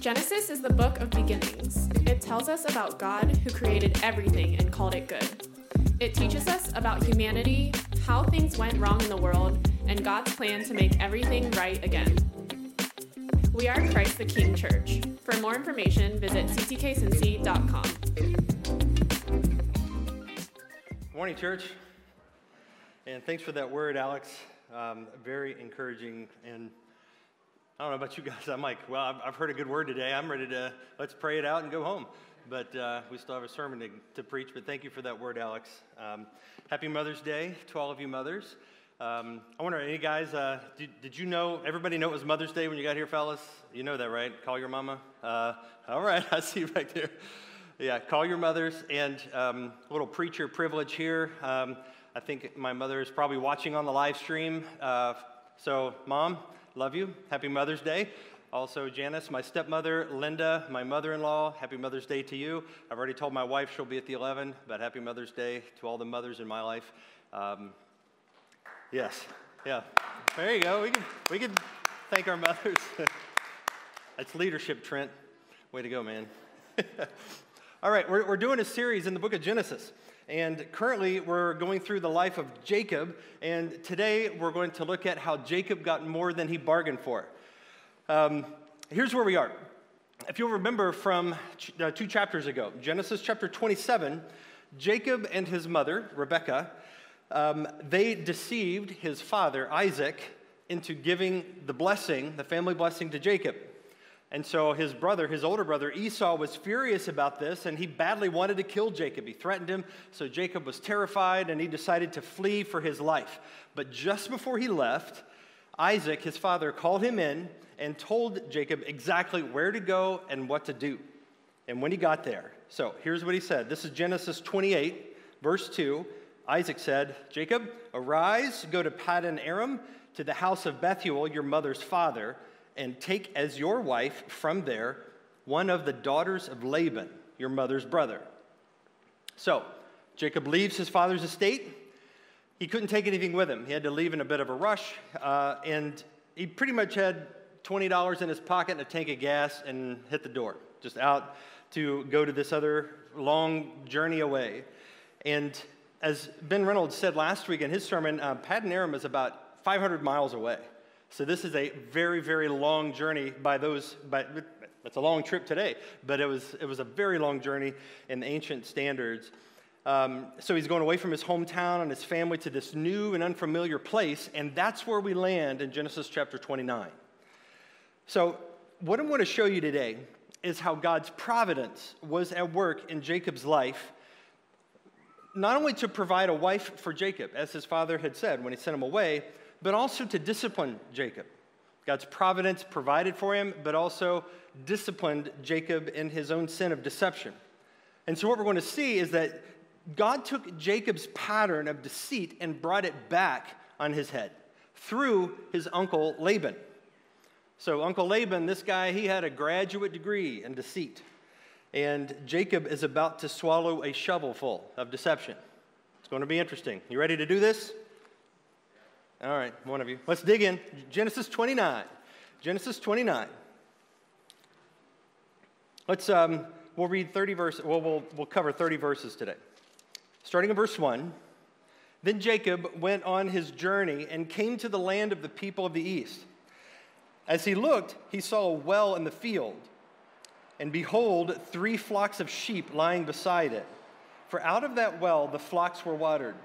Genesis is the book of beginnings. It tells us about God who created everything and called it good. It teaches us about humanity, how things went wrong in the world, and God's plan to make everything right again. We are Christ the King Church. For more information, visit ctkcincy.com. Morning, church. And thanks for that word, Alex. Um, very encouraging. And I don't know about you guys. I'm like, well, I've, I've heard a good word today. I'm ready to let's pray it out and go home. But uh, we still have a sermon to, to, preach. But thank you for that word, Alex. Um, happy Mother's Day to all of you mothers. Um, I wonder, any guys, uh, did, did, you know, everybody know it was Mother's Day when you got here, fellas? You know that, right? Call your mama? Uh, all right, I see you back there. Yeah, call your mothers. And um, a little preacher privilege here. Um, I think my mother is probably watching on the live stream. Uh, so, mom, love you. Happy Mother's Day. Also, Janice, my stepmother, Linda, my mother in law, happy Mother's Day to you. I've already told my wife she'll be at the 11, but happy Mother's Day to all the mothers in my life. Um, Yes, yeah. There you go. We can, we can thank our mothers. That's leadership, Trent. Way to go, man. All right, we're, we're doing a series in the book of Genesis. And currently, we're going through the life of Jacob. And today, we're going to look at how Jacob got more than he bargained for. Um, here's where we are. If you'll remember from ch- uh, two chapters ago, Genesis chapter 27, Jacob and his mother, Rebekah, um, they deceived his father, Isaac, into giving the blessing, the family blessing to Jacob. And so his brother, his older brother Esau, was furious about this and he badly wanted to kill Jacob. He threatened him, so Jacob was terrified and he decided to flee for his life. But just before he left, Isaac, his father, called him in and told Jacob exactly where to go and what to do. And when he got there, so here's what he said. This is Genesis 28, verse 2. Isaac said, Jacob, arise, go to Paddan Aram, to the house of Bethuel, your mother's father, and take as your wife from there one of the daughters of Laban, your mother's brother. So, Jacob leaves his father's estate. He couldn't take anything with him. He had to leave in a bit of a rush, uh, and he pretty much had $20 in his pocket and a tank of gas and hit the door, just out to go to this other long journey away. And as Ben Reynolds said last week in his sermon, uh, Paddan Aram is about 500 miles away. So this is a very, very long journey by those, by, it's a long trip today, but it was, it was a very long journey in ancient standards. Um, so he's going away from his hometown and his family to this new and unfamiliar place, and that's where we land in Genesis chapter 29. So, what I want to show you today is how God's providence was at work in Jacob's life not only to provide a wife for Jacob, as his father had said when he sent him away, but also to discipline Jacob. God's providence provided for him, but also disciplined Jacob in his own sin of deception. And so, what we're going to see is that God took Jacob's pattern of deceit and brought it back on his head through his uncle Laban. So, Uncle Laban, this guy, he had a graduate degree in deceit. And Jacob is about to swallow a shovelful of deception. It's going to be interesting. You ready to do this? All right, one of you. Let's dig in. Genesis 29. Genesis 29. Let's, um, we'll read 30 verses, well, we'll, we'll cover 30 verses today. Starting in verse 1. Then Jacob went on his journey and came to the land of the people of the east. As he looked, he saw a well in the field and behold, three flocks of sheep lying beside it. For out of that well the flocks were watered.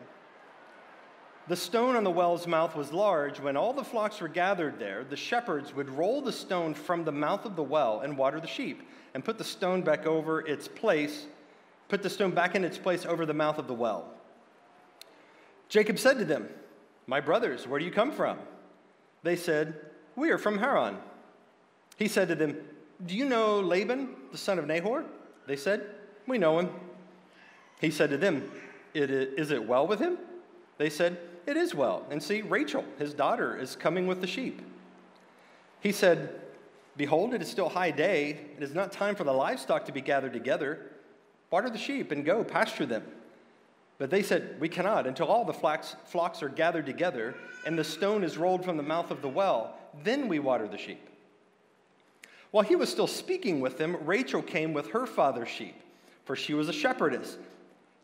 The stone on the well's mouth was large. When all the flocks were gathered there, the shepherds would roll the stone from the mouth of the well and water the sheep, and put the stone back over its place, put the stone back in its place over the mouth of the well. Jacob said to them, My brothers, where do you come from? They said, We are from Haran. He said to them, do you know Laban, the son of Nahor? They said, We know him. He said to them, Is it well with him? They said, It is well. And see, Rachel, his daughter, is coming with the sheep. He said, Behold, it is still high day. It is not time for the livestock to be gathered together. Water the sheep and go pasture them. But they said, We cannot until all the flocks, flocks are gathered together and the stone is rolled from the mouth of the well. Then we water the sheep. While he was still speaking with them, Rachel came with her father's sheep, for she was a shepherdess.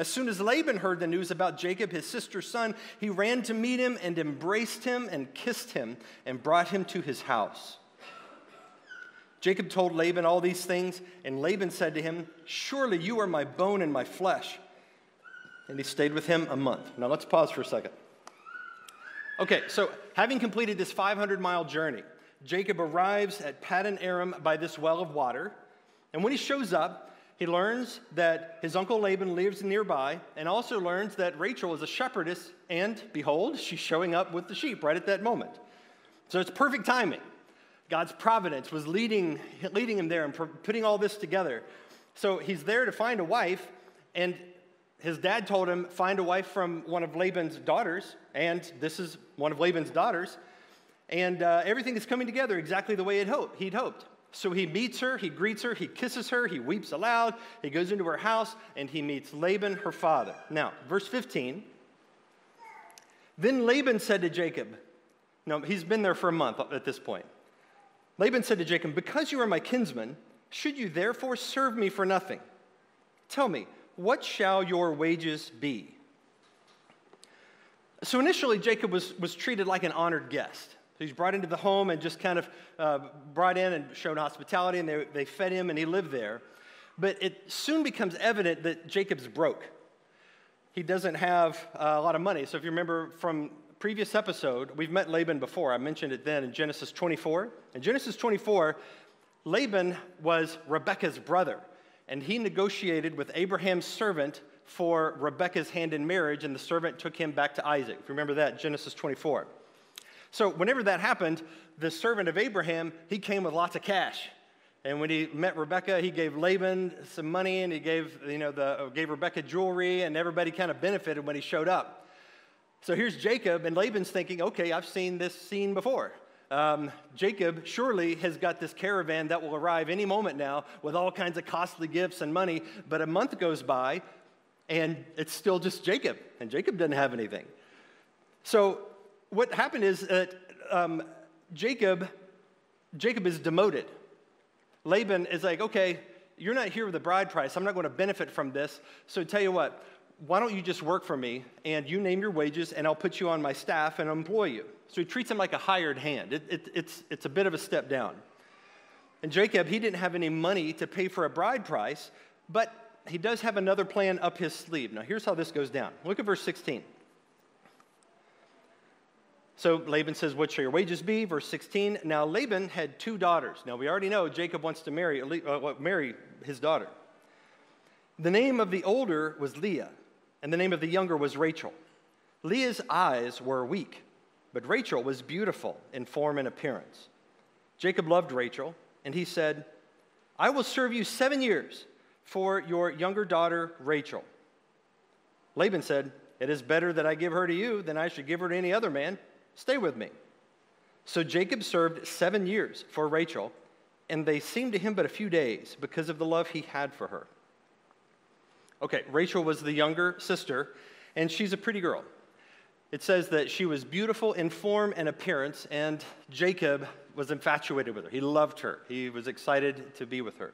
As soon as Laban heard the news about Jacob, his sister's son, he ran to meet him and embraced him and kissed him and brought him to his house. Jacob told Laban all these things, and Laban said to him, Surely you are my bone and my flesh. And he stayed with him a month. Now let's pause for a second. Okay, so having completed this 500 mile journey, Jacob arrives at Paddan Aram by this well of water. And when he shows up, he learns that his uncle Laban lives nearby and also learns that Rachel is a shepherdess, and behold, she's showing up with the sheep right at that moment. So it's perfect timing. God's providence was leading, leading him there and putting all this together. So he's there to find a wife, and his dad told him, Find a wife from one of Laban's daughters, and this is one of Laban's daughters. And uh, everything is coming together exactly the way he'd hoped. So he meets her, he greets her, he kisses her, he weeps aloud, he goes into her house, and he meets Laban, her father. Now, verse 15. Then Laban said to Jacob, no, he's been there for a month at this point. Laban said to Jacob, Because you are my kinsman, should you therefore serve me for nothing? Tell me, what shall your wages be? So initially, Jacob was, was treated like an honored guest. So he's brought into the home and just kind of uh, brought in and shown hospitality, and they, they fed him, and he lived there. But it soon becomes evident that Jacob's broke. He doesn't have uh, a lot of money. So if you remember from previous episode, we've met Laban before. I mentioned it then in Genesis 24. In Genesis 24, Laban was Rebekah's brother, and he negotiated with Abraham's servant for Rebekah's hand in marriage, and the servant took him back to Isaac. If you remember that, Genesis 24. So, whenever that happened, the servant of Abraham, he came with lots of cash. And when he met Rebecca, he gave Laban some money and he gave, you know, the, gave Rebecca jewelry, and everybody kind of benefited when he showed up. So here's Jacob, and Laban's thinking, okay, I've seen this scene before. Um, Jacob surely has got this caravan that will arrive any moment now with all kinds of costly gifts and money. But a month goes by, and it's still just Jacob, and Jacob doesn't have anything. So what happened is that um, Jacob, Jacob is demoted. Laban is like, okay, you're not here with the bride price. I'm not going to benefit from this. So tell you what, why don't you just work for me and you name your wages and I'll put you on my staff and employ you. So he treats him like a hired hand. It, it, it's, it's a bit of a step down. And Jacob, he didn't have any money to pay for a bride price, but he does have another plan up his sleeve. Now, here's how this goes down. Look at verse 16. So Laban says, What shall your wages be? Verse 16. Now Laban had two daughters. Now we already know Jacob wants to marry, uh, marry his daughter. The name of the older was Leah, and the name of the younger was Rachel. Leah's eyes were weak, but Rachel was beautiful in form and appearance. Jacob loved Rachel, and he said, I will serve you seven years for your younger daughter, Rachel. Laban said, It is better that I give her to you than I should give her to any other man. Stay with me. So Jacob served seven years for Rachel, and they seemed to him but a few days because of the love he had for her. Okay, Rachel was the younger sister, and she's a pretty girl. It says that she was beautiful in form and appearance, and Jacob was infatuated with her. He loved her, he was excited to be with her.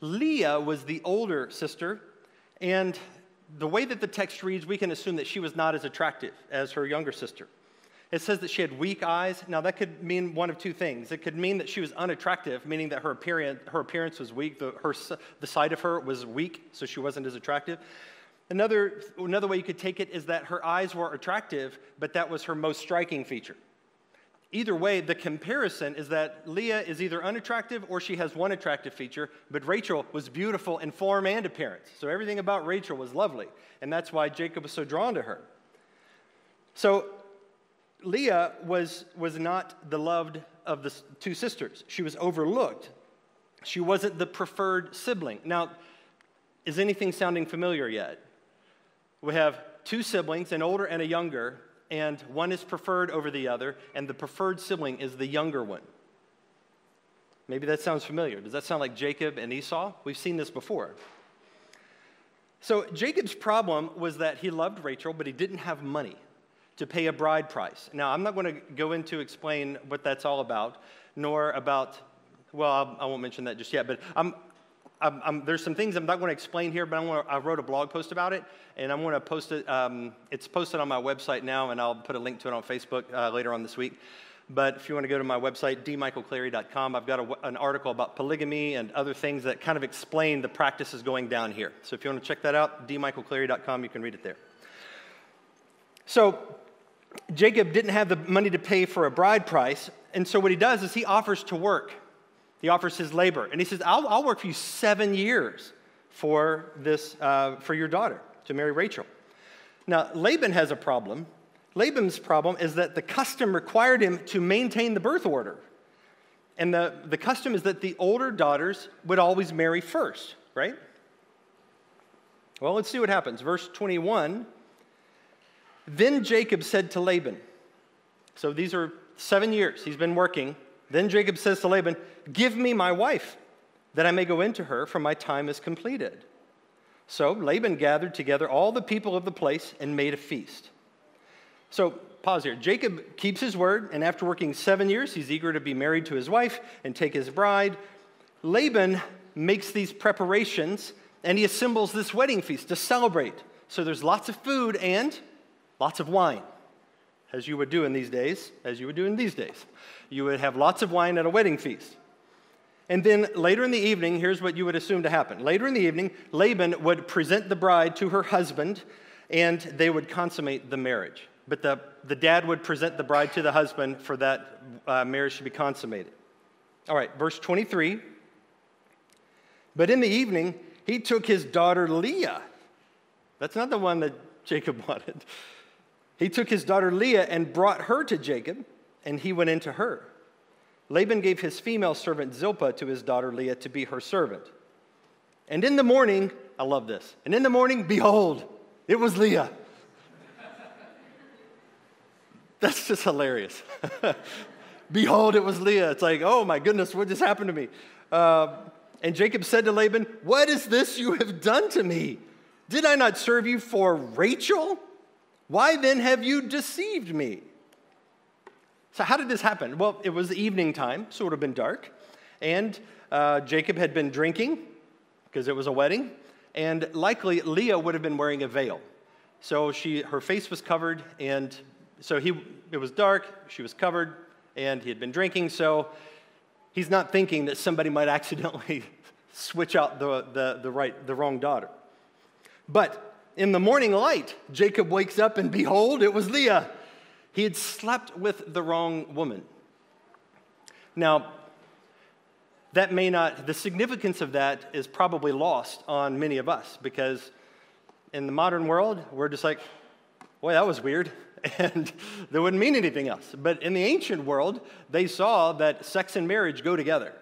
Leah was the older sister, and the way that the text reads, we can assume that she was not as attractive as her younger sister. It says that she had weak eyes. Now, that could mean one of two things. It could mean that she was unattractive, meaning that her appearance, her appearance was weak, the, her, the sight of her was weak, so she wasn't as attractive. Another, another way you could take it is that her eyes were attractive, but that was her most striking feature. Either way, the comparison is that Leah is either unattractive or she has one attractive feature, but Rachel was beautiful in form and appearance. So everything about Rachel was lovely, and that's why Jacob was so drawn to her. So Leah was, was not the loved of the two sisters. She was overlooked. She wasn't the preferred sibling. Now, Is anything sounding familiar yet? We have two siblings, an older and a younger, and one is preferred over the other, and the preferred sibling is the younger one. Maybe that sounds familiar. Does that sound like Jacob and Esau? We've seen this before. So, Jacob's problem was that he loved Rachel, but he didn't have money to pay a bride price. Now, I'm not going to go into explain what that's all about, nor about, well, I won't mention that just yet, but I'm, I'm, I'm, there's some things I'm not going to explain here, but to, i wrote a blog post about it, and I'm going to post it. Um, it's posted on my website now, and I'll put a link to it on Facebook uh, later on this week. But if you want to go to my website, dmichaelcleary.com, I've got a, an article about polygamy and other things that kind of explain the practices going down here. So if you want to check that out, dmichaelcleary.com, you can read it there. So Jacob didn't have the money to pay for a bride price, and so what he does is he offers to work. He offers his labor. And he says, I'll, I'll work for you seven years for, this, uh, for your daughter to marry Rachel. Now, Laban has a problem. Laban's problem is that the custom required him to maintain the birth order. And the, the custom is that the older daughters would always marry first, right? Well, let's see what happens. Verse 21 Then Jacob said to Laban, so these are seven years he's been working. Then Jacob says to Laban, Give me my wife, that I may go into her, for my time is completed. So Laban gathered together all the people of the place and made a feast. So, pause here. Jacob keeps his word, and after working seven years, he's eager to be married to his wife and take his bride. Laban makes these preparations and he assembles this wedding feast to celebrate. So, there's lots of food and lots of wine, as you would do in these days, as you would do in these days. You would have lots of wine at a wedding feast. And then later in the evening, here's what you would assume to happen. Later in the evening, Laban would present the bride to her husband and they would consummate the marriage. But the, the dad would present the bride to the husband for that uh, marriage to be consummated. All right, verse 23. But in the evening, he took his daughter Leah. That's not the one that Jacob wanted. He took his daughter Leah and brought her to Jacob, and he went into her. Laban gave his female servant Zilpah to his daughter Leah to be her servant. And in the morning, I love this. And in the morning, behold, it was Leah. That's just hilarious. behold, it was Leah. It's like, oh my goodness, what just happened to me? Uh, and Jacob said to Laban, What is this you have done to me? Did I not serve you for Rachel? Why then have you deceived me? So, how did this happen? Well, it was evening time, so it would have been dark. And uh, Jacob had been drinking because it was a wedding. And likely Leah would have been wearing a veil. So she, her face was covered, and so he, it was dark, she was covered, and he had been drinking. So he's not thinking that somebody might accidentally switch out the, the, the, right, the wrong daughter. But in the morning light, Jacob wakes up, and behold, it was Leah. He had slept with the wrong woman. Now, that may not, the significance of that is probably lost on many of us because in the modern world, we're just like, boy, that was weird. And that wouldn't mean anything else. But in the ancient world, they saw that sex and marriage go together.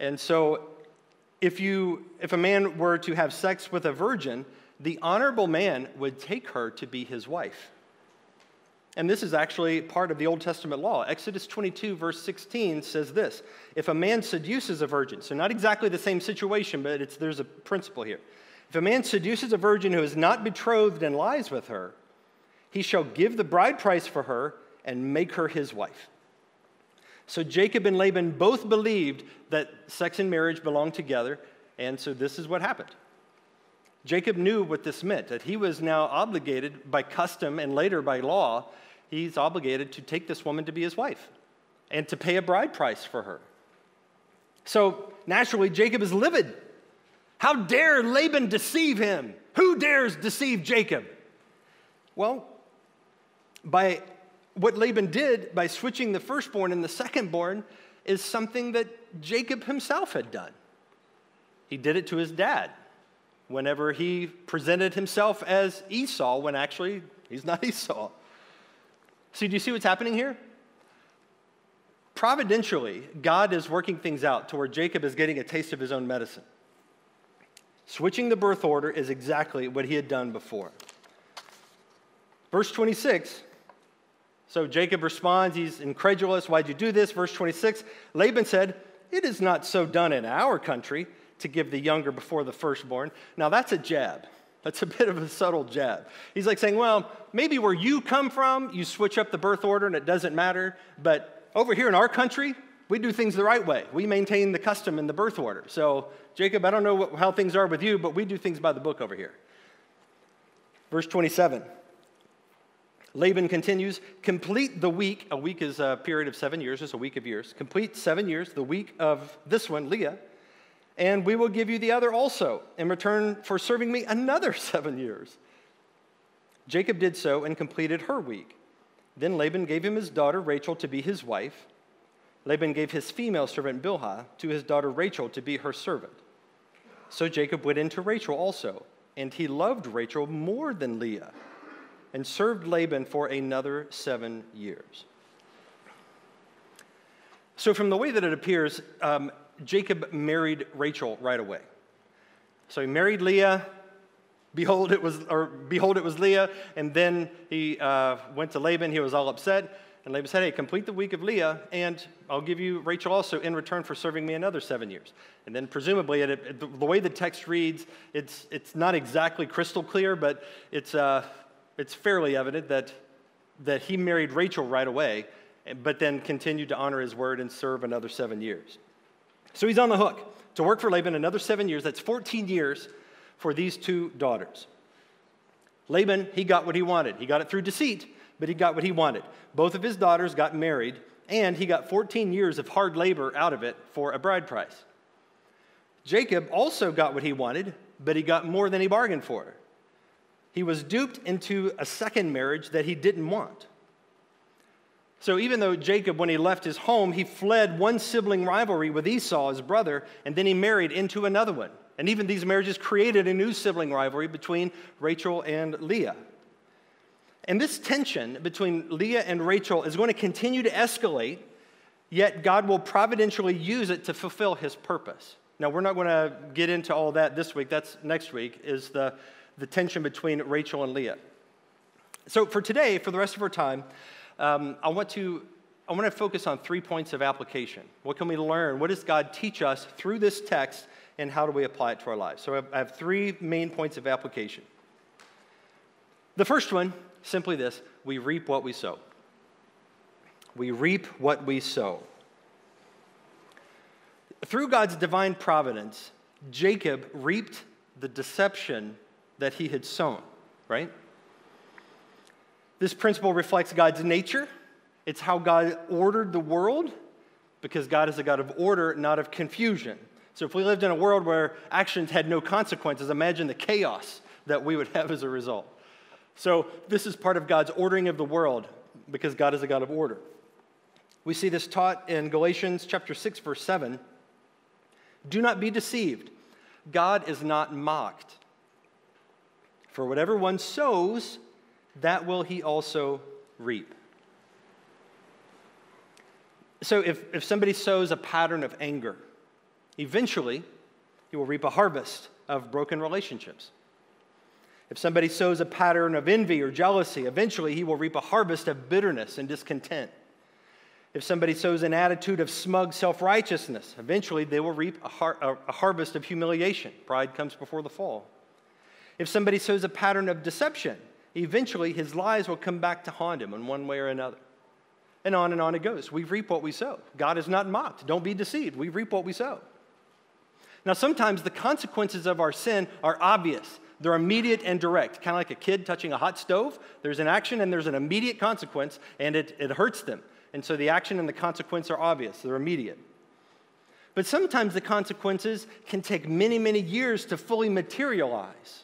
And so if, you, if a man were to have sex with a virgin, the honorable man would take her to be his wife. And this is actually part of the Old Testament law. Exodus 22, verse 16 says this If a man seduces a virgin, so not exactly the same situation, but there's a principle here. If a man seduces a virgin who is not betrothed and lies with her, he shall give the bride price for her and make her his wife. So Jacob and Laban both believed that sex and marriage belonged together, and so this is what happened. Jacob knew what this meant, that he was now obligated by custom and later by law, he's obligated to take this woman to be his wife and to pay a bride price for her. So naturally, Jacob is livid. How dare Laban deceive him? Who dares deceive Jacob? Well, by what Laban did by switching the firstborn and the secondborn is something that Jacob himself had done. He did it to his dad whenever he presented himself as Esau when actually he's not Esau. See, do you see what's happening here? Providentially, God is working things out to where Jacob is getting a taste of his own medicine. Switching the birth order is exactly what he had done before. Verse 26. So Jacob responds, he's incredulous. Why'd you do this? Verse 26 Laban said, It is not so done in our country to give the younger before the firstborn. Now that's a jab. That's a bit of a subtle jab. He's like saying, Well, maybe where you come from, you switch up the birth order and it doesn't matter. But over here in our country, we do things the right way. We maintain the custom in the birth order. So, Jacob, I don't know what, how things are with you, but we do things by the book over here. Verse 27. Laban continues, complete the week. A week is a period of seven years, it's a week of years. Complete seven years, the week of this one, Leah, and we will give you the other also in return for serving me another seven years. Jacob did so and completed her week. Then Laban gave him his daughter Rachel to be his wife. Laban gave his female servant Bilhah to his daughter Rachel to be her servant. So Jacob went into Rachel also, and he loved Rachel more than Leah and served Laban for another seven years. So, from the way that it appears, um, Jacob married Rachel right away. So he married Leah. Behold, it was, or behold, it was Leah. And then he uh, went to Laban. He was all upset. And Laban said, Hey, complete the week of Leah, and I'll give you Rachel also in return for serving me another seven years. And then, presumably, it, it, the way the text reads, it's, it's not exactly crystal clear, but it's, uh, it's fairly evident that, that he married Rachel right away, but then continued to honor his word and serve another seven years. So he's on the hook to work for Laban another seven years. That's 14 years for these two daughters. Laban, he got what he wanted. He got it through deceit, but he got what he wanted. Both of his daughters got married, and he got 14 years of hard labor out of it for a bride price. Jacob also got what he wanted, but he got more than he bargained for. He was duped into a second marriage that he didn't want. So even though Jacob, when he left his home, he fled one sibling rivalry with Esau, his brother, and then he married into another one. And even these marriages created a new sibling rivalry between Rachel and Leah. And this tension between Leah and Rachel is going to continue to escalate, yet God will providentially use it to fulfill his purpose. Now, we're not going to get into all that this week. That's next week, is the, the tension between Rachel and Leah. So, for today, for the rest of our time, um, I want to I want to focus on three points of application. What can we learn? What does God teach us through this text, and how do we apply it to our lives? So I have three main points of application. The first one, simply this we reap what we sow. We reap what we sow. Through God's divine providence, Jacob reaped the deception that he had sown, right? This principle reflects God's nature. It's how God ordered the world because God is a God of order, not of confusion. So if we lived in a world where actions had no consequences, imagine the chaos that we would have as a result. So this is part of God's ordering of the world because God is a God of order. We see this taught in Galatians chapter 6 verse 7. Do not be deceived. God is not mocked. For whatever one sows, that will he also reap. So if, if somebody sows a pattern of anger, eventually he will reap a harvest of broken relationships. If somebody sows a pattern of envy or jealousy, eventually he will reap a harvest of bitterness and discontent. If somebody sows an attitude of smug self righteousness, eventually they will reap a, har- a, harvest of humiliation. Pride comes before the fall. If somebody sows a pattern of deception, eventually his lies will come back to haunt him in one way or another. And on and on it goes. We reap what we sow. God is not mocked. Don't be deceived. We reap what we sow. Now, sometimes the consequences of our sin are obvious. They're immediate and direct, kind of like a kid touching a hot stove. There's an action and there's an immediate consequence, and it, it hurts them. And so the action and the consequence are obvious, they're immediate. But sometimes the consequences can take many, many years to fully materialize.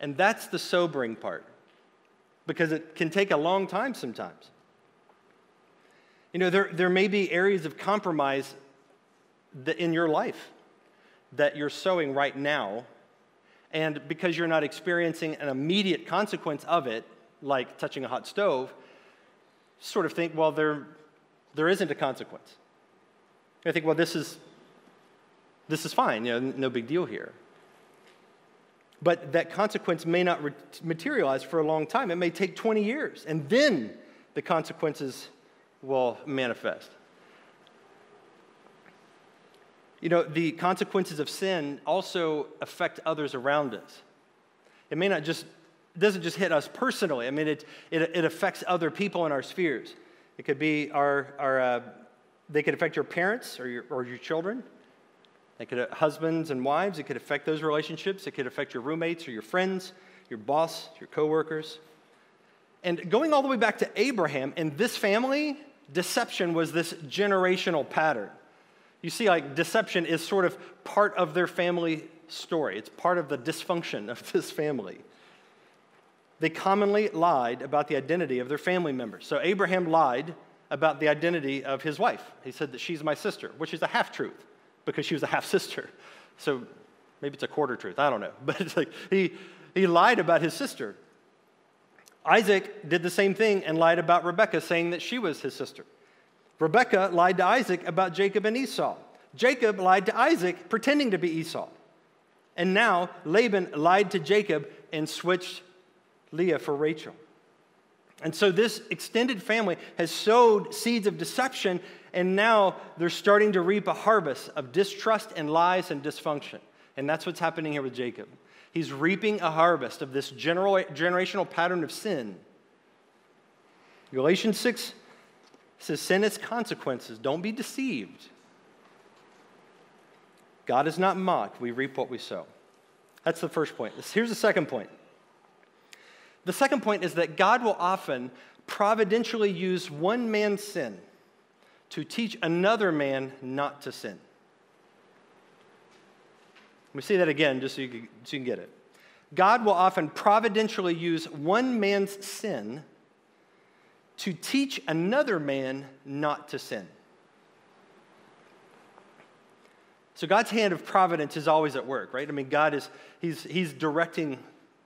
And that's the sobering part because it can take a long time sometimes. You know, there, there may be areas of compromise that in your life that you're sowing right now, and because you're not experiencing an immediate consequence of it, like touching a hot stove, sort of think, well, there, there isn't a consequence. I think, well, this is, this is fine, you know, no big deal here. But that consequence may not re- materialize for a long time. It may take 20 years, and then the consequences will manifest. You know, the consequences of sin also affect others around us. It may not just, it doesn't just hit us personally. I mean, it, it, it affects other people in our spheres. It could be our, our uh, they could affect your parents or your, or your children. It could husbands and wives. It could affect those relationships. It could affect your roommates or your friends, your boss, your coworkers. And going all the way back to Abraham, and this family, deception was this generational pattern. You see, like, deception is sort of part of their family story, it's part of the dysfunction of this family. They commonly lied about the identity of their family members. So, Abraham lied about the identity of his wife. He said that she's my sister, which is a half truth because she was a half sister. So, maybe it's a quarter truth, I don't know. But it's like he, he lied about his sister. Isaac did the same thing and lied about Rebekah, saying that she was his sister. Rebekah lied to Isaac about Jacob and Esau. Jacob lied to Isaac, pretending to be Esau. And now Laban lied to Jacob and switched Leah for Rachel. And so this extended family has sowed seeds of deception, and now they're starting to reap a harvest of distrust and lies and dysfunction. And that's what's happening here with Jacob. He's reaping a harvest of this general, generational pattern of sin. Galatians 6 says, Sin has consequences. Don't be deceived. God is not mocked. We reap what we sow. That's the first point. Here's the second point. The second point is that God will often providentially use one man's sin to teach another man not to sin. Let me say that again just so you can, so you can get it. God will often providentially use one man's sin to teach another man not to sin. So God's hand of providence is always at work, right? I mean, God is, he's, he's directing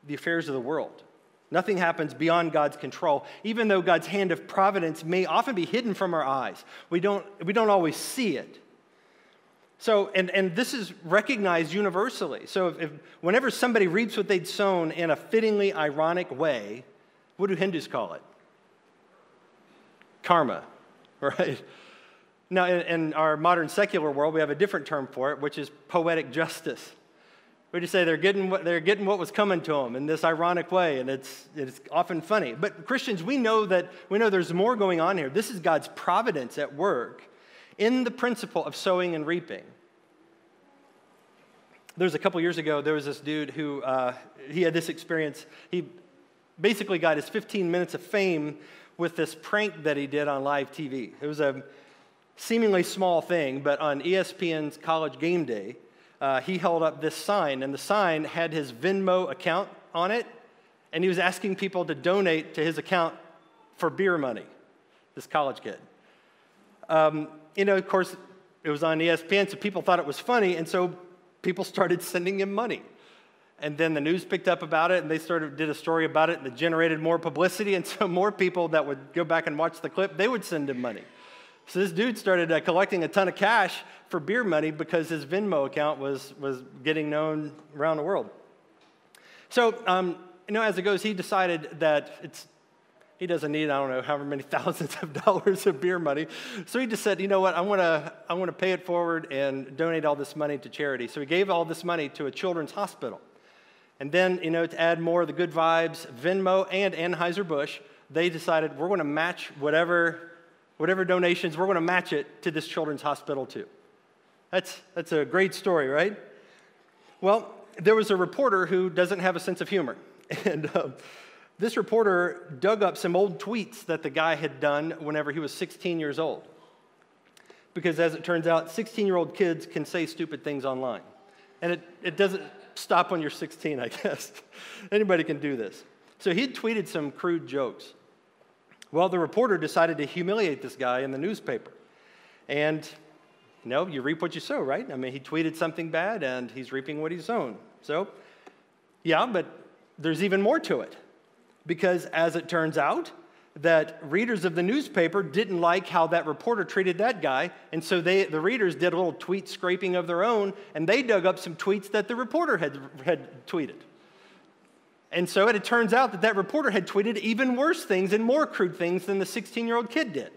the affairs of the world. Nothing happens beyond God's control, even though God's hand of providence may often be hidden from our eyes. We don't, we don't always see it. So, and, and this is recognized universally. So, if, if, whenever somebody reaps what they'd sown in a fittingly ironic way, what do Hindus call it? Karma, right? Now, in, in our modern secular world, we have a different term for it, which is poetic justice. We just say they're getting what, they're getting what was coming to them in this ironic way, and it's, it's often funny. But Christians, we know that we know there's more going on here. This is God's providence at work in the principle of sowing and reaping. There was a couple years ago, there was this dude who uh, he had this experience. He basically got his 15 minutes of fame with this prank that he did on live TV. It was a seemingly small thing, but on ESPN's College Game Day, uh, he held up this sign, and the sign had his Venmo account on it, and he was asking people to donate to his account for beer money, this college kid. Um, you know, of course, it was on ESPN, so people thought it was funny, and so people started sending him money. And then the news picked up about it, and they sort of did a story about it, and it generated more publicity, and so more people that would go back and watch the clip, they would send him money. So this dude started uh, collecting a ton of cash for beer money because his Venmo account was, was getting known around the world. So, um, you know, as it goes, he decided that it's, he doesn't need, I don't know, however many thousands of dollars of beer money. So he just said, you know what, I want to I wanna pay it forward and donate all this money to charity. So he gave all this money to a children's hospital. And then, you know, to add more of the good vibes, Venmo and Anheuser-Busch, they decided we're going to match whatever whatever donations, we're going to match it to this children's hospital too. That's, that's a great story, right? Well, there was a reporter who doesn't have a sense of humor. And uh, this reporter dug up some old tweets that the guy had done whenever he was 16 years old. Because as it turns out, 16 year old kids can say stupid things online. And it, it doesn't stop when you're 16, I guess. Anybody can do this. So he tweeted some crude jokes. Well, the reporter decided to humiliate this guy in the newspaper. And, you know, you reap what you sow, right? I mean, he tweeted something bad and he's reaping what he's sown. So, yeah, but there's even more to it. Because as it turns out, that readers of the newspaper didn't like how that reporter treated that guy, and so they, the readers did a little tweet scraping of their own, and they dug up some tweets that the reporter had, had tweeted. And so it, turns out that that reporter had tweeted even worse things and more crude things than the 16 year old kid did,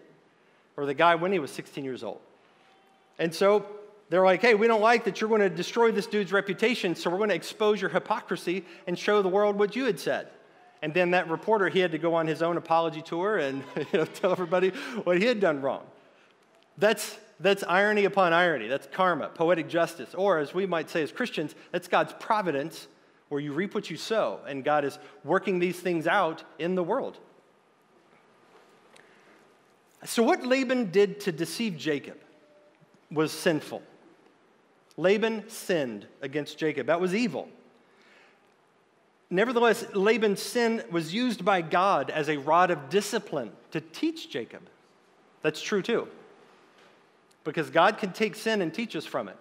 or the guy when he was 16 years old. And so they're like, hey, we don't like that you're going to destroy this dude's reputation, so we're going to expose your hypocrisy and show the world what you had said. And then that reporter, he had to go on his own apology tour and you know, tell everybody what he had done wrong. That's, that's irony upon irony. That's karma, poetic justice. Or, as we might say as Christians, that's God's providence where you reap what you sow. And God is working these things out in the world. So, what Laban did to deceive Jacob was sinful. Laban sinned against Jacob. That was evil. Nevertheless, Laban's sin was used by God as a rod of discipline to teach Jacob. That's true too. Because God can take sin and teach us from it.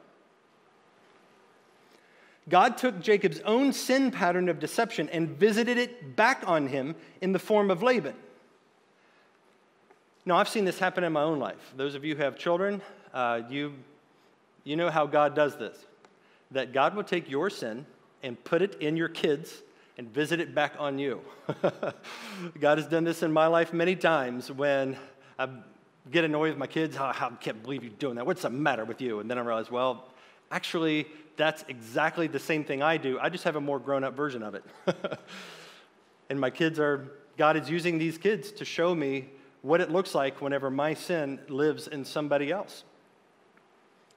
God took Jacob's own sin pattern of deception and visited it back on him in the form of Laban. Now, I've seen this happen in my own life. Those of you who have children, uh, you, you know how God does this. That God will take your sin and put it in your kids and visit it back on you. God has done this in my life many times when I get annoyed with my kids. Oh, I can't believe you're doing that. What's the matter with you? And then I realize, well, actually, that's exactly the same thing I do. I just have a more grown up version of it. and my kids are, God is using these kids to show me what it looks like whenever my sin lives in somebody else.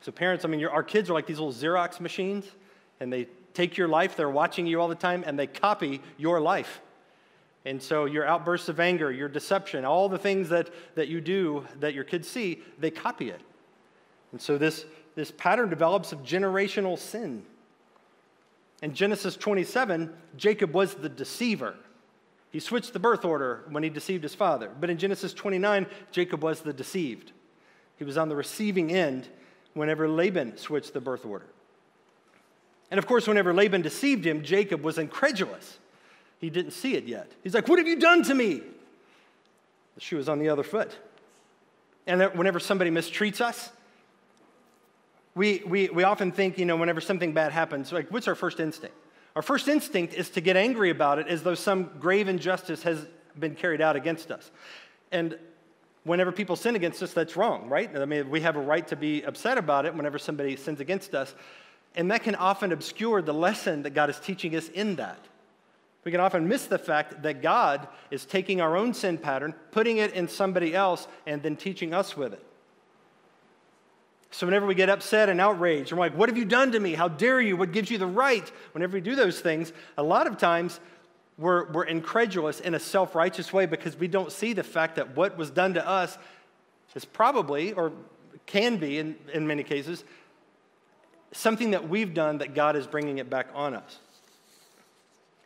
So, parents, I mean, our kids are like these little Xerox machines, and they take your life, they're watching you all the time, and they copy your life. And so, your outbursts of anger, your deception, all the things that, that you do that your kids see, they copy it. And so, this, this pattern develops of generational sin. In Genesis 27, Jacob was the deceiver. He switched the birth order when he deceived his father. But in Genesis 29, Jacob was the deceived. He was on the receiving end whenever Laban switched the birth order. And of course, whenever Laban deceived him, Jacob was incredulous. He didn't see it yet. He's like, What have you done to me? The shoe is on the other foot. And whenever somebody mistreats us, we, we, we often think, you know, whenever something bad happens, like, what's our first instinct? Our first instinct is to get angry about it as though some grave injustice has been carried out against us. And whenever people sin against us, that's wrong, right? I mean, we have a right to be upset about it whenever somebody sins against us. And that can often obscure the lesson that God is teaching us in that. We can often miss the fact that God is taking our own sin pattern, putting it in somebody else, and then teaching us with it. So, whenever we get upset and outraged, we're like, What have you done to me? How dare you? What gives you the right? Whenever we do those things, a lot of times we're, we're incredulous in a self righteous way because we don't see the fact that what was done to us is probably, or can be in, in many cases, something that we've done that God is bringing it back on us.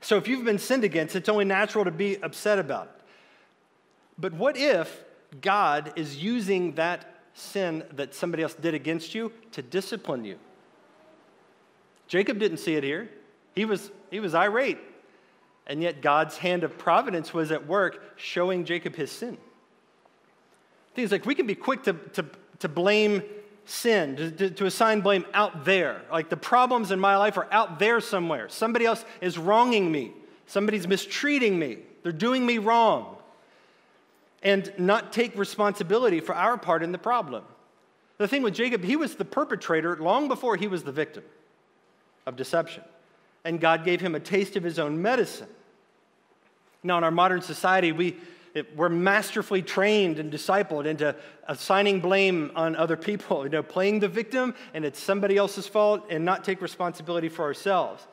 So if you've been sinned against, it's only natural to be upset about it. But what if God is using that sin that somebody else did against you to discipline you? Jacob didn't see it here. He was, he was irate. And yet God's hand of providence was at work showing Jacob his sin. Things like we can be quick to, to, to blame sin, to, to, assign blame out there. Like the problems in my life are out there somewhere. Somebody else is wronging me, somebody's mistreating me, they're doing me wrong. And not take responsibility for our part in the problem. The thing with Jacob, he was the perpetrator long before he was the victim of deception. And God gave him a taste of his own medicine. Now, in our modern society, we, we're masterfully trained and discipled into assigning blame on other people, you know, playing the victim and it's somebody else's fault and not take responsibility for ourselves.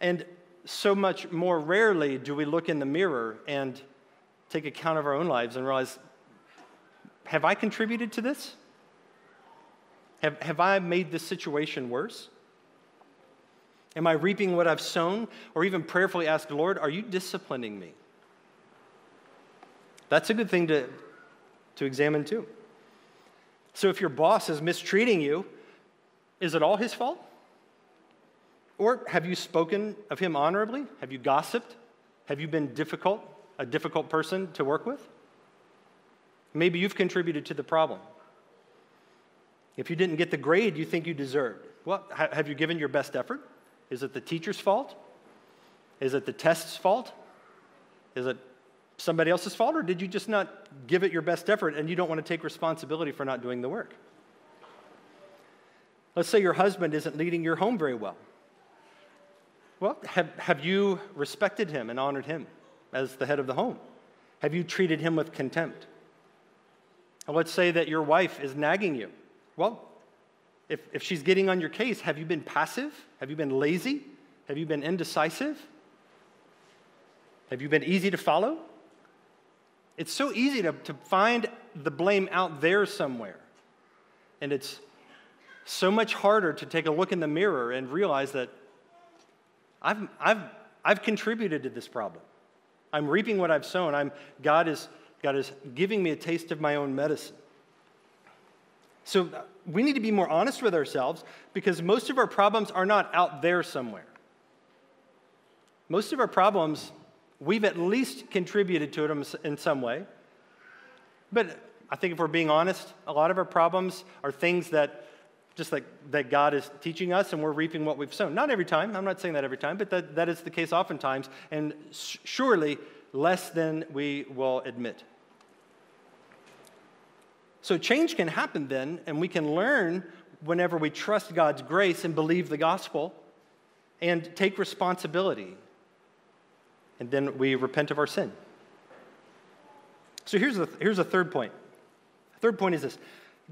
And so much more rarely do we look in the mirror and take account of our own lives and realize have I contributed to this? Have, have I made this situation worse? Am I reaping what I've sown? Or even prayerfully ask, Lord, are you disciplining me? That's a good thing to, to examine too. So if your boss is mistreating you, is it all his fault? Or have you spoken of him honorably? Have you gossiped? Have you been difficult, a difficult person to work with? Maybe you've contributed to the problem. If you didn't get the grade you think you deserved, well, have you given your best effort? Is it the teacher's fault? Is it the test's fault? Is it somebody else's fault, or did you just not give it your best effort and you don't want to take responsibility for not doing the work? Let's say your husband isn't leading your home very well. Well, have, have you respected him and honored him as the head of the home? Have you treated him with contempt? And let's say that your wife is nagging you. Well, if, if she's getting on your case, have you been passive? Have you been lazy? Have you been indecisive? Have you been easy to follow? It's so easy to, to find the blame out there somewhere. And it's so much harder to take a look in the mirror and realize that I've, I've, I've contributed to this problem. I'm reaping what I've sown. I'm, God, is, God is giving me a taste of my own medicine. So uh, we need to be more honest with ourselves because most of our problems are not out there somewhere. Most of our problems We've at least contributed to it in some way. But I think if we're being honest, a lot of our problems are things that just like that God is teaching us and we're reaping what we've sown. Not every time, I'm not saying that every time, but that, that is the case oftentimes, and surely less than we will admit. So change can happen then, and we can learn whenever we trust God's grace and believe the gospel and take responsibility and then we repent of our sin. So here's the, here's the third point. Third point is this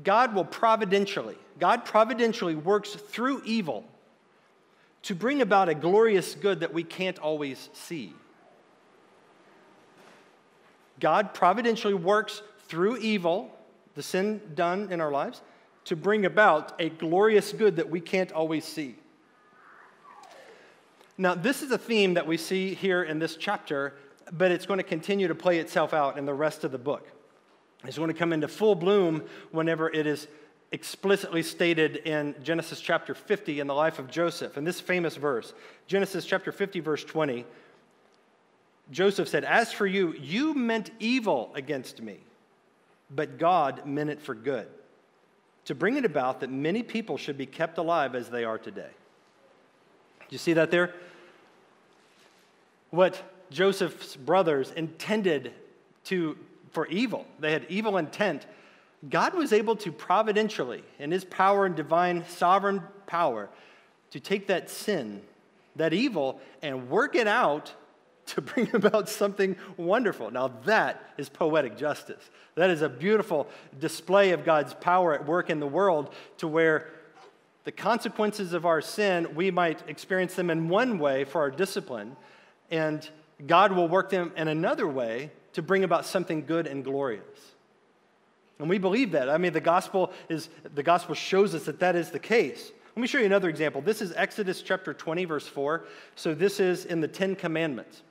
God will providentially, God providentially works through evil to bring about a glorious good that we can't always see. God providentially works through evil, the sin done in our lives, to bring about a glorious good that we can't always see. Now, this is a theme that we see here in this chapter, but it's going to continue to play itself out in the rest of the book. It's going to come into full bloom whenever it is explicitly stated in Genesis chapter 50 in the life of Joseph. In this famous verse, Genesis chapter 50, verse 20, Joseph said, As for you, you meant evil against me, but God meant it for good, to bring it about that many people should be kept alive as they are today. Do you see that there? What Joseph's brothers intended to, for evil, they had evil intent. God was able to providentially, in his power and divine sovereign power, to take that sin, that evil, and work it out to bring about something wonderful. Now, that is poetic justice. That is a beautiful display of God's power at work in the world to where the consequences of our sin, we might experience them in one way for our discipline, and God will work them in another way to bring about something good and glorious. And we believe that. I mean, the gospel is the gospel shows us that that is the case. Let me show you another example. This is Exodus chapter 20 verse 4. So this is in the 10 commandments.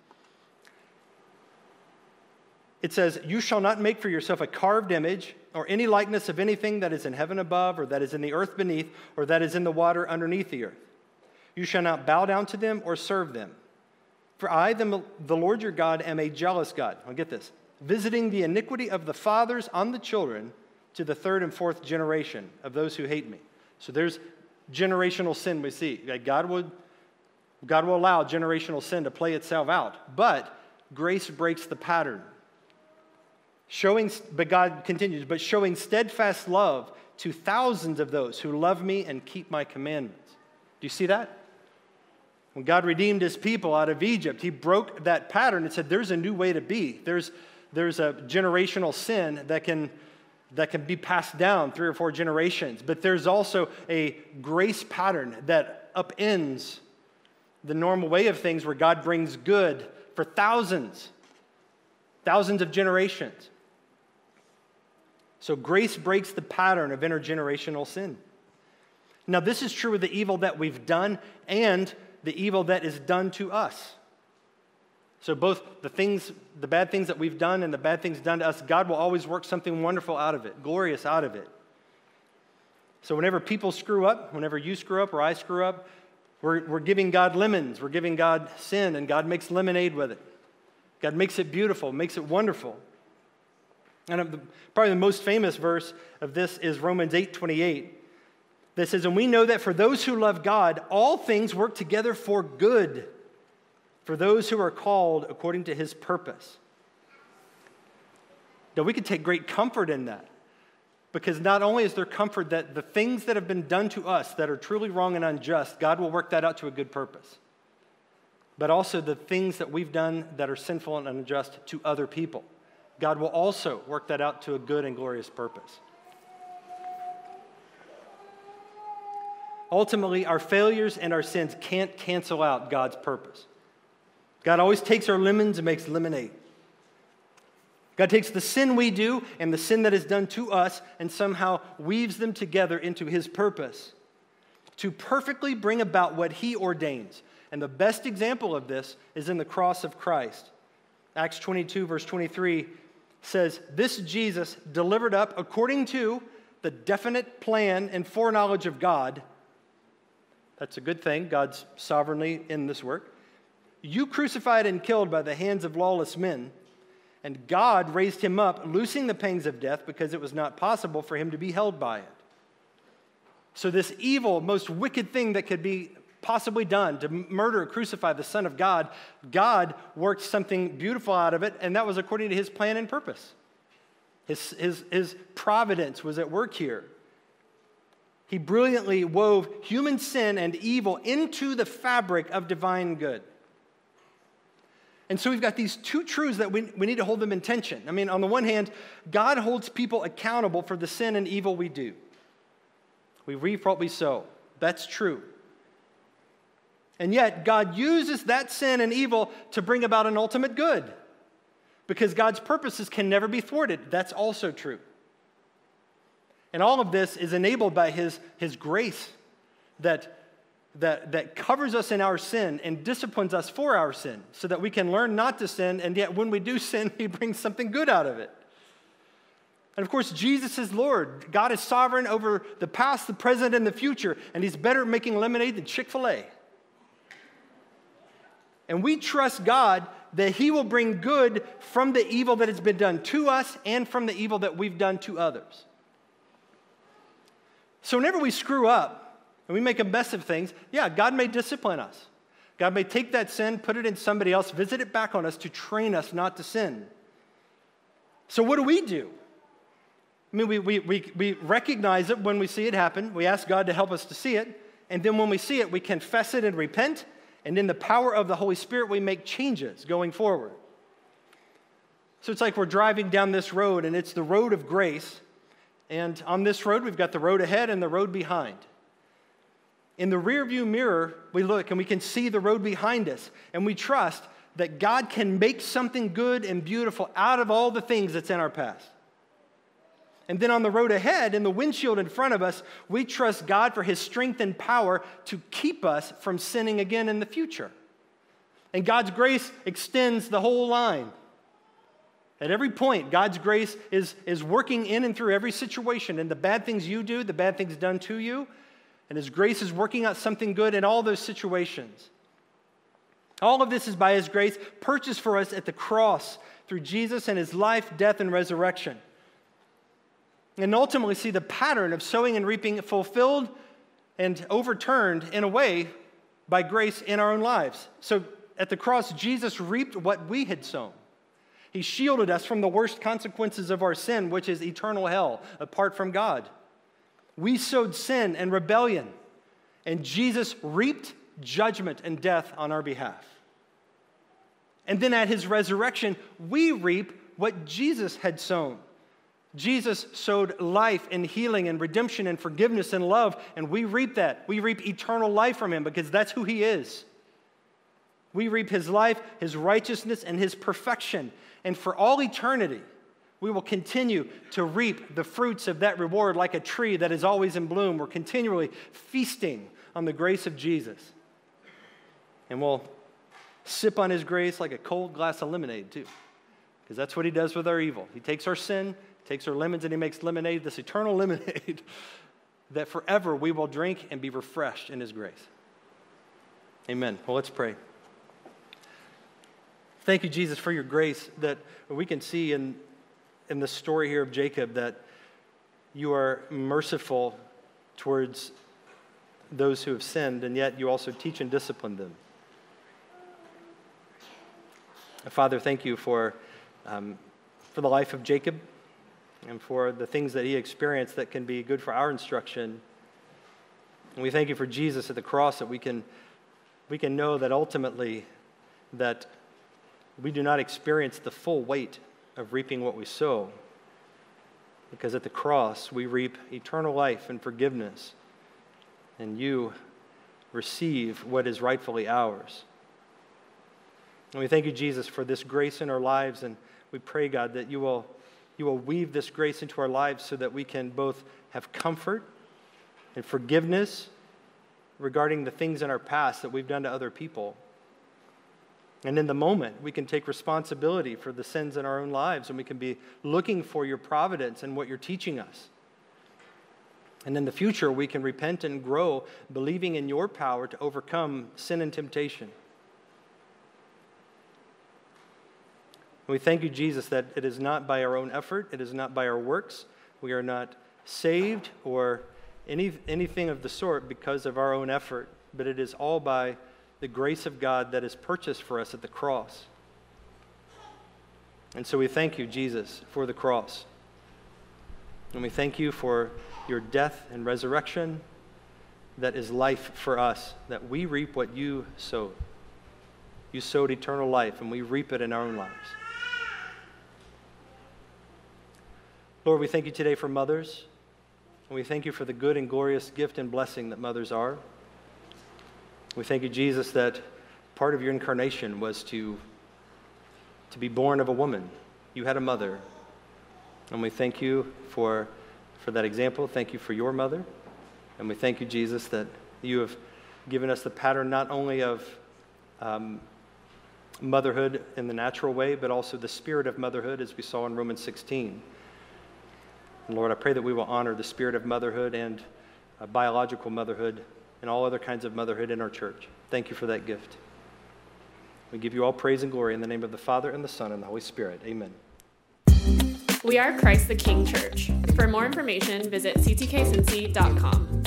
It says, "You shall not make for yourself a carved image or any likeness of anything that is in heaven above, or that is in the earth beneath, or that is in the water underneath the earth. You shall not bow down to them or serve them. For I, the, the Lord your God, am a jealous God. I'll get this. Visiting the iniquity of the fathers on the children to the third and fourth generation of those who hate me. So there's generational sin we see. God would God will allow generational sin to play itself out, but grace breaks the pattern. Showing, but God continues, but showing steadfast love to thousands of those who love me and keep my commandments. Do you see that? When God redeemed his people out of Egypt, he broke that pattern and said, There's a new way to be. There's, there's a generational sin that can, that can be passed down three or four generations, but there's also a grace pattern that upends the normal way of things where God brings good for thousands, thousands of generations. So grace breaks the pattern of intergenerational sin. Now, this is true of the evil that we've done and the evil that is done to us. So, both the things, the bad things that we've done and the bad things done to us, God will always work something wonderful out of it, glorious out of it. So, whenever people screw up, whenever you screw up or I screw up, we're, we're giving God lemons, we're giving God sin, and God makes lemonade with it. God makes it beautiful, makes it wonderful. And uh, probably the most famous verse of this is Romans 8 28. That says, And we know that for those who love God, all things work together for good for those who are called according to his purpose. Now, we can take great comfort in that because not only is there comfort that the things that have been done to us that are truly wrong and unjust, God will work that out to a good purpose, but also the things that we've done that are sinful and unjust to other people. God will also work that out to a good and glorious purpose. Ultimately, our failures and our sins can't cancel out God's purpose. God always takes our lemons and makes lemonade. God takes the sin we do and the sin that is done to us and somehow weaves them together into his purpose to perfectly bring about what he ordains. And the best example of this is in the cross of Christ. Acts 22, verse 23 says, This Jesus delivered up according to the definite plan and foreknowledge of God that's a good thing. God's sovereignly in this work. You crucified and killed by the hands of lawless men, and God raised him up, loosing the pangs of death because it was not possible for him to be held by it. So, this evil, most wicked thing that could be possibly done to murder, or crucify the Son of God, God worked something beautiful out of it, and that was according to his plan and purpose. His, his, his providence was at work here. He brilliantly wove human sin and evil into the fabric of divine good. And so we've got these two truths that we, we need to hold them in tension. I mean, on the one hand, God holds people accountable for the sin and evil we do. We reap what we sow. That's true. And yet, God uses that sin and evil to bring about an ultimate good because God's purposes can never be thwarted. That's also true. And all of this is enabled by his, his grace that, that, that covers us in our sin and disciplines us for our sin so that we can learn not to sin, and yet when we do sin, he brings something good out of it. And of course, Jesus is Lord. God is sovereign over the past, the present, and the future, and he's better at making lemonade than Chick-fil-A. And we trust God that he will bring good from the evil that has been done to us and from the evil that we've done to others. So whenever we screw up and we make a mess of things, yeah, God may discipline us. God may take that sin, put it in somebody else, visit it back on us to train us not to sin. So what do we do? I mean, we, we, we, we recognize it when we see it happen. We ask God to help us to see it. And then when we see it, we confess it and repent. And in the power of the Holy Spirit, we make changes going forward. So it's like we're driving down this road, and it's the road of grace. And on this road, we've got the road ahead and the road behind. In the rearview mirror, we look and we can see the road behind us, and we trust that God can make something good and beautiful out of all the things that's in our past. And then on the road ahead, in the windshield in front of us, we trust God for his strength and power to keep us from sinning again in the future. And God's grace extends the whole line. At every point, God's grace is, is working in and through every situation. And the bad things you do, the bad things done to you, and His grace is working out something good in all those situations. All of this is by His grace, purchased for us at the cross through Jesus and His life, death, and resurrection. And ultimately, see the pattern of sowing and reaping fulfilled and overturned in a way by grace in our own lives. So at the cross, Jesus reaped what we had sown. He shielded us from the worst consequences of our sin, which is eternal hell apart from God. We sowed sin and rebellion, and Jesus reaped judgment and death on our behalf. And then at his resurrection, we reap what Jesus had sown. Jesus sowed life and healing and redemption and forgiveness and love, and we reap that. We reap eternal life from him because that's who he is. We reap his life, his righteousness, and his perfection. And for all eternity, we will continue to reap the fruits of that reward like a tree that is always in bloom. We're continually feasting on the grace of Jesus. And we'll sip on his grace like a cold glass of lemonade, too. Because that's what he does with our evil. He takes our sin, takes our lemons, and he makes lemonade, this eternal lemonade, that forever we will drink and be refreshed in his grace. Amen. Well, let's pray. Thank you, Jesus, for your grace that we can see in, in the story here of Jacob that you are merciful towards those who have sinned, and yet you also teach and discipline them. Father, thank you for, um, for the life of Jacob and for the things that he experienced that can be good for our instruction. And we thank you for Jesus at the cross that we can, we can know that ultimately that we do not experience the full weight of reaping what we sow. Because at the cross, we reap eternal life and forgiveness, and you receive what is rightfully ours. And we thank you, Jesus, for this grace in our lives, and we pray, God, that you will, you will weave this grace into our lives so that we can both have comfort and forgiveness regarding the things in our past that we've done to other people. And in the moment, we can take responsibility for the sins in our own lives, and we can be looking for your providence and what you're teaching us. And in the future, we can repent and grow, believing in your power to overcome sin and temptation. we thank you, Jesus, that it is not by our own effort, it is not by our works. We are not saved or any, anything of the sort because of our own effort, but it is all by the grace of God that is purchased for us at the cross. And so we thank you, Jesus, for the cross. And we thank you for your death and resurrection that is life for us, that we reap what you sowed. You sowed eternal life, and we reap it in our own lives. Lord, we thank you today for mothers, and we thank you for the good and glorious gift and blessing that mothers are. We thank you, Jesus, that part of your incarnation was to, to be born of a woman. You had a mother. And we thank you for, for that example. Thank you for your mother. And we thank you, Jesus, that you have given us the pattern not only of um, motherhood in the natural way, but also the spirit of motherhood, as we saw in Romans 16. And Lord, I pray that we will honor the spirit of motherhood and uh, biological motherhood and all other kinds of motherhood in our church. Thank you for that gift. We give you all praise and glory in the name of the Father, and the Son, and the Holy Spirit. Amen. We are Christ the King Church. For more information, visit ctkcincy.com.